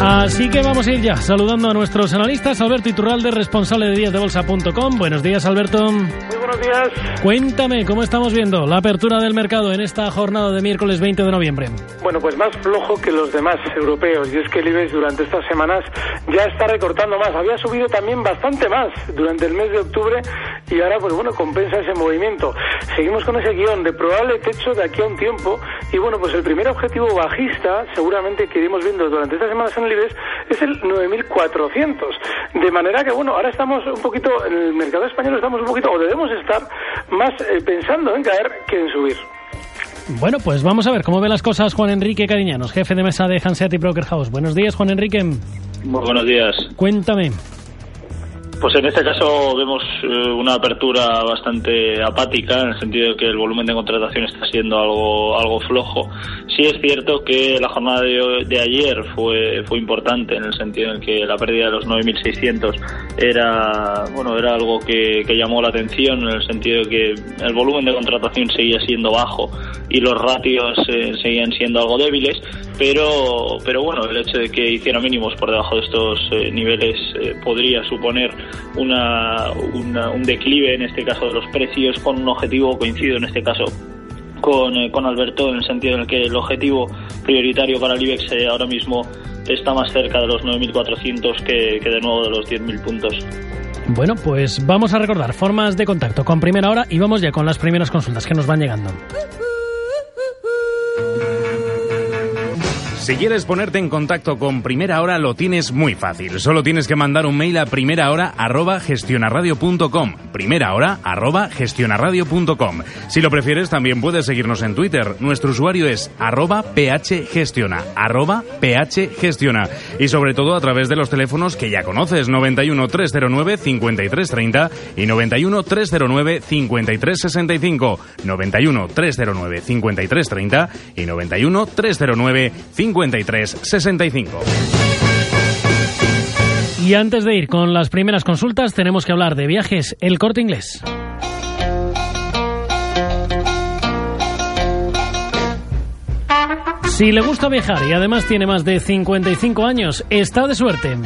Así que vamos a ir ya saludando a nuestros analistas. Alberto Iturralde, responsable de díasdebolsa.com. Buenos días, Alberto. Muy buenos días. Cuéntame, ¿cómo estamos viendo la apertura del mercado en esta jornada de miércoles 20 de noviembre? Bueno, pues más flojo que los demás europeos. Y es que el IBEX durante estas semanas ya está recortando más. Había subido también bastante más durante el mes de octubre y ahora, pues bueno, compensa ese movimiento. Seguimos con ese guion de probable techo de aquí a un tiempo. Y bueno, pues el primer objetivo bajista, seguramente que iremos viendo durante estas semanas en el IBEX, es el 9400. De manera que, bueno, ahora estamos un poquito, en el mercado español estamos un poquito, o debemos estar más eh, pensando en caer que en subir. Bueno, pues vamos a ver cómo ve las cosas Juan Enrique Cariñanos, jefe de mesa de Hanseatic Broker House. Buenos días, Juan Enrique. Muy buenos días. Cuéntame. Pues en este caso vemos eh, una apertura bastante apática, en el sentido de que el volumen de contratación está siendo algo, algo flojo. Sí es cierto que la jornada de, ayer fue, fue importante, en el sentido en que la pérdida de los 9.600 era, bueno, era algo que, llamó la atención, en el sentido de que el volumen de contratación seguía siendo bajo y los ratios eh, seguían siendo algo débiles, pero, pero bueno, el hecho de que hiciera mínimos por debajo de estos eh, niveles podría suponer una, un declive en este caso de los precios con un objetivo coincido en este caso con, eh, con Alberto en el sentido en el que el objetivo prioritario para el IBEX eh, ahora mismo está más cerca de los 9.400 que, que de nuevo de los 10.000 puntos. Bueno, pues vamos a recordar formas de contacto con primera hora y vamos ya con las primeras consultas que nos van llegando. Si quieres ponerte en contacto con Primera Hora lo tienes muy fácil. Solo tienes que mandar un mail a primerahora@gestionaradio.com. Primerahora arroba gestionaradio.com. Si lo prefieres también puedes seguirnos en Twitter. Nuestro usuario es arroba phgestiona, arroba phgestiona. Y sobre todo a través de los teléfonos que ya conoces, 91 309 5330 y 91 309 5365. 91 309 5330 y 91 309 5365. 65 Y antes de ir con las primeras consultas, tenemos que hablar de viajes El Corte Inglés. Si le gusta viajar y además tiene más de 55 años, está de suerte.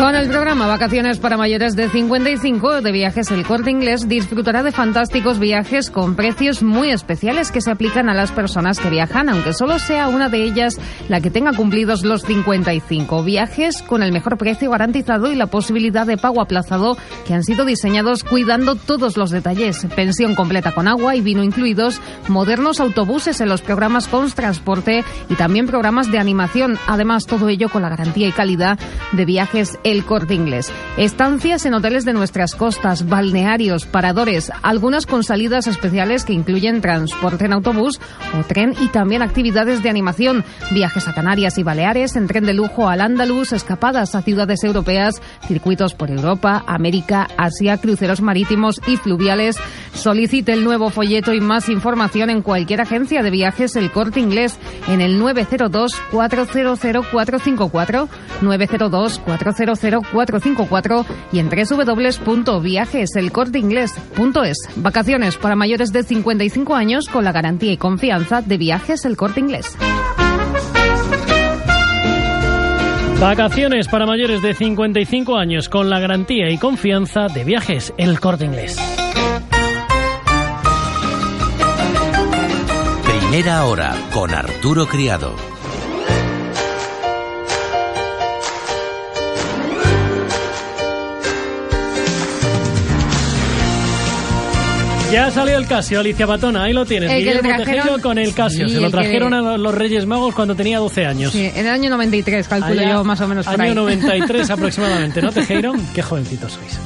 Con el programa Vacaciones para mayores de 55 de Viajes El Corte Inglés disfrutará de fantásticos viajes con precios muy especiales que se aplican a las personas que viajan, aunque solo sea una de ellas la que tenga cumplidos los 55. Viajes con el mejor precio garantizado y la posibilidad de pago aplazado que han sido diseñados cuidando todos los detalles. Pensión completa con agua y vino incluidos, modernos autobuses en los programas con transporte y también programas de animación. Además, todo ello con la garantía y calidad de Viajes el Corte Inglés. Estancias en hoteles de nuestras costas, balnearios, paradores, algunas con salidas especiales que incluyen transporte en autobús o tren y también actividades de animación, viajes a Canarias y Baleares, en tren de lujo al Andalus, escapadas a ciudades europeas, circuitos por Europa, América, Asia, cruceros marítimos y fluviales. Solicite el nuevo folleto y más información en cualquier agencia de viajes El Corte Inglés en el 902 400 454 902 400 0454 y en www.viajeselcorteingles.es. Vacaciones para mayores de 55 años con la garantía y confianza de Viajes El Corte Inglés. Vacaciones para mayores de 55 años con la garantía y confianza de Viajes El Corte Inglés. Primera hora con Arturo Criado. Ya salió el Casio, Alicia Batona, ahí lo tienes. El que le Guillermo trajeron- Tejero con el Casio. Sí, Se lo trajeron a los Reyes Magos cuando tenía 12 años. Sí, en el año 93, calculo Allá, yo más o menos por año ahí. 93 aproximadamente, ¿no, Tejero? Qué jovencitos sois.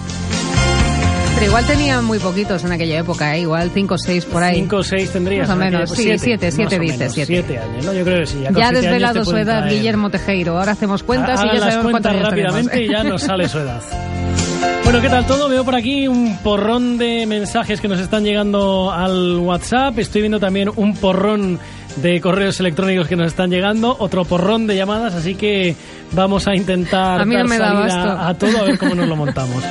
Pero igual tenía muy poquitos en aquella época, ¿eh? igual 5 o 6 por ahí. 5 o 6 tendrías. Más o menos, sí, 7, 7 dice, 7. 7 años, ¿no? Yo creo que sí. Ya, Ya desvelado su edad Guillermo Tejero. Ahora hacemos cuentas y Hagan ya sabemos cuentas años rápidamente y tenemos. ya nos sale su edad. Bueno, ¿qué tal todo? Veo por aquí un porrón de mensajes que nos están llegando al WhatsApp. Estoy viendo también un porrón de correos electrónicos que nos están llegando, otro porrón de llamadas, así que vamos a intentar A mí no dar salida a todo a ver cómo nos lo montamos.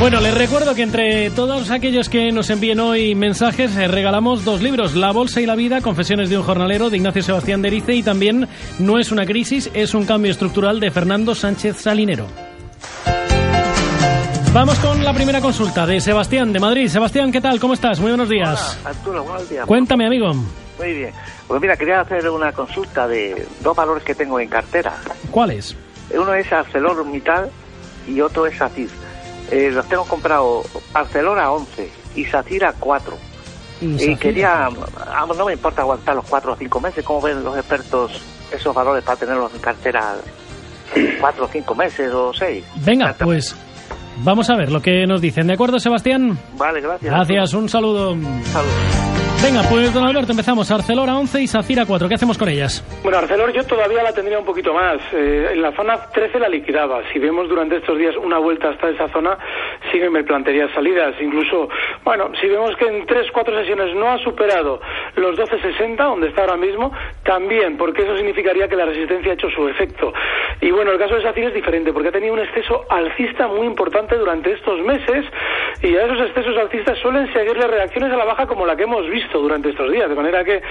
Bueno, les recuerdo que entre todos aquellos que nos envíen hoy mensajes eh, regalamos dos libros, La Bolsa y la Vida, Confesiones de un Jornalero, de Ignacio Sebastián de Erice y también No es una crisis, es un cambio estructural de Fernando Sánchez Salinero. Vamos con la primera consulta de Sebastián de Madrid. Sebastián, ¿qué tal? ¿Cómo estás? Muy buenos días. Hola, Arturo, buenos días. Cuéntame, amigo. Muy bien. Pues mira, quería hacer una consulta de dos valores que tengo en cartera. ¿Cuáles? Uno es ArcelorMittal y otro es SACIR. Eh, los tengo comprado Arcelor a 11 y SACIR a 4. Y quería, no me importa aguantar los 4 o 5 meses, ¿cómo ven los expertos esos valores para tenerlos en cartera 4 o 5 meses o 6? Venga, pues vamos a ver lo que nos dicen. ¿De acuerdo, Sebastián? Vale, gracias. Gracias, un saludo. Venga, pues don Alberto, empezamos. Arcelor a 11 y Sacira 4. ¿Qué hacemos con ellas? Bueno, Arcelor yo todavía la tendría un poquito más. Eh, en la zona 13 la liquidaba. Si vemos durante estos días una vuelta hasta esa zona, sí que me plantearía salidas. Incluso, bueno, si vemos que en 3-4 sesiones no ha superado los 12.60, donde está ahora mismo, también, porque eso significaría que la resistencia ha hecho su efecto. Y bueno, el caso de Sacir es diferente, porque ha tenido un exceso alcista muy importante durante estos meses, y a esos excesos alcistas suelen seguirle reacciones a la baja como la que hemos visto durante estos días, de manera que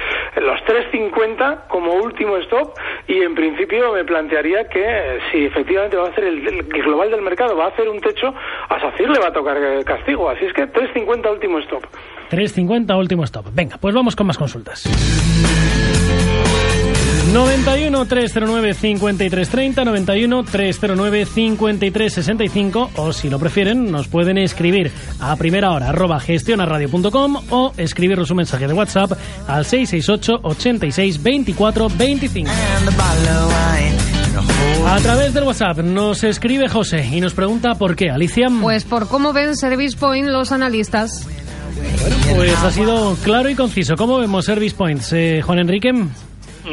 los 3.50 como último stop, y en principio me plantearía que eh, si efectivamente va a hacer el, el global del mercado, va a hacer un techo, a Sacir le va a tocar castigo, así es que 3.50 último stop. 3.50, último stop. Venga, pues vamos con más consultas. 91 309 5330, 91 309 5365 o si lo prefieren nos pueden escribir a primera hora arroba gestionaradio.com o escribirnos un mensaje de WhatsApp al 668 86 24 25. A través del WhatsApp nos escribe José y nos pregunta por qué, Alicia. Pues por cómo ven Service Point los analistas. Pues ha sido claro y conciso. ¿Cómo vemos Service Points, eh, Juan Enrique?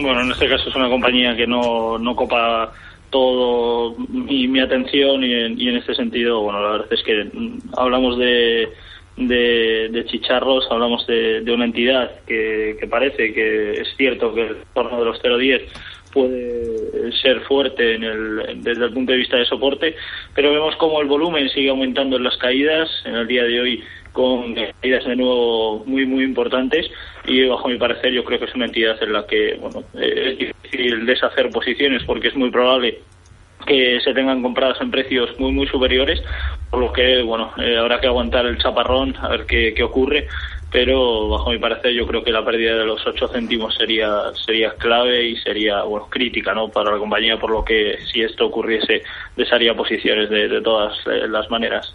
Bueno, en este caso es una compañía que no, no copa todo mi, mi atención y en, y en este sentido, bueno, la verdad es que mm, hablamos de, de, de chicharros, hablamos de, de una entidad que, que parece que es cierto que el torno de los 0,10 puede ser fuerte en el, desde el punto de vista de soporte, pero vemos como el volumen sigue aumentando en las caídas, en el día de hoy con caídas de nuevo muy muy importantes y bajo mi parecer yo creo que es una entidad en la que bueno eh, es difícil deshacer posiciones porque es muy probable que se tengan compradas en precios muy muy superiores por lo que bueno eh, habrá que aguantar el chaparrón a ver qué, qué ocurre pero bajo mi parecer yo creo que la pérdida de los 8 céntimos sería sería clave y sería bueno crítica no para la compañía por lo que si esto ocurriese desharía posiciones de, de todas eh, las maneras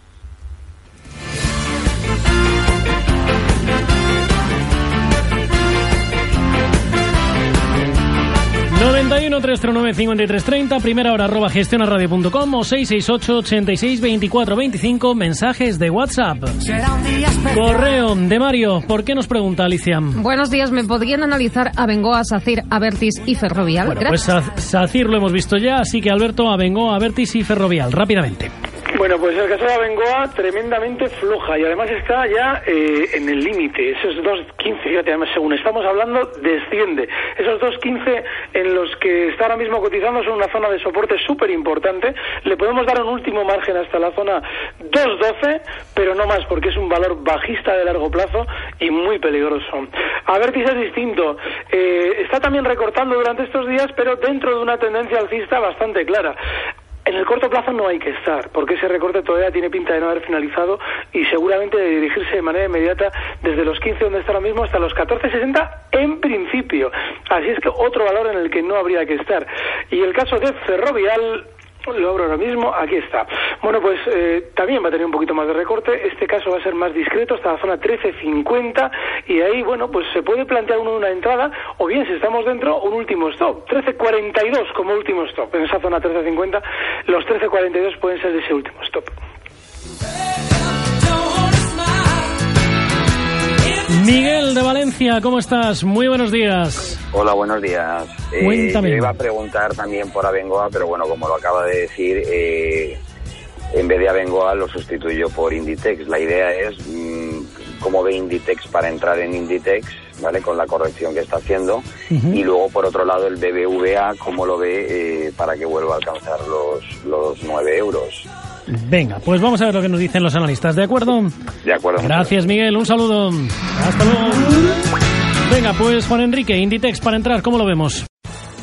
91 309 5330, primera hora arroba gestionaradio.com o 668 86 24 25, mensajes de WhatsApp. Correo de Mario, ¿por qué nos pregunta Alicia? Buenos días, ¿me podrían analizar Abengoa, Sacir, Avertis y Ferrovial? Bueno, pues Gracias. Sacir lo hemos visto ya, así que Alberto Abengoa, Avertis y Ferrovial, rápidamente. Bueno, pues el caso de Abengoa tremendamente floja y además está ya eh, en el límite. Esos 2.15, fíjate, además según estamos hablando, desciende. Esos 2.15 en los que está ahora mismo cotizando son una zona de soporte súper importante. Le podemos dar un último margen hasta la zona 2.12, pero no más porque es un valor bajista de largo plazo y muy peligroso. Avertis es distinto. Eh, está también recortando durante estos días, pero dentro de una tendencia alcista bastante clara. En el corto plazo no hay que estar, porque ese recorte todavía tiene pinta de no haber finalizado y seguramente de dirigirse de manera inmediata desde los 15 donde está ahora mismo hasta los 14.60 en principio. Así es que otro valor en el que no habría que estar. Y el caso de Ferrovial lo abro ahora mismo, aquí está. Bueno, pues eh, también va a tener un poquito más de recorte. Este caso va a ser más discreto hasta la zona 13.50 y ahí, bueno, pues se puede plantear uno una entrada o bien, si estamos dentro, un último stop. 13.42 como último stop. En esa zona 13.50, los 13.42 pueden ser ese último stop. Miguel de Valencia, ¿cómo estás? Muy buenos días. Hola, buenos días. Eh, Cuéntame. iba a preguntar también por Abengoa, pero bueno, como lo acaba de decir, eh, en vez de Abengoa lo sustituyo por Inditex. La idea es mm, cómo ve Inditex para entrar en Inditex, ¿vale? Con la corrección que está haciendo. Y luego, por otro lado, el BBVA, cómo lo ve eh, para que vuelva a alcanzar los, los 9 euros. Venga, pues vamos a ver lo que nos dicen los analistas, ¿de acuerdo? De acuerdo. Gracias, Miguel. Un saludo. Hasta luego. Venga, pues Juan Enrique, Inditex para entrar, ¿cómo lo vemos?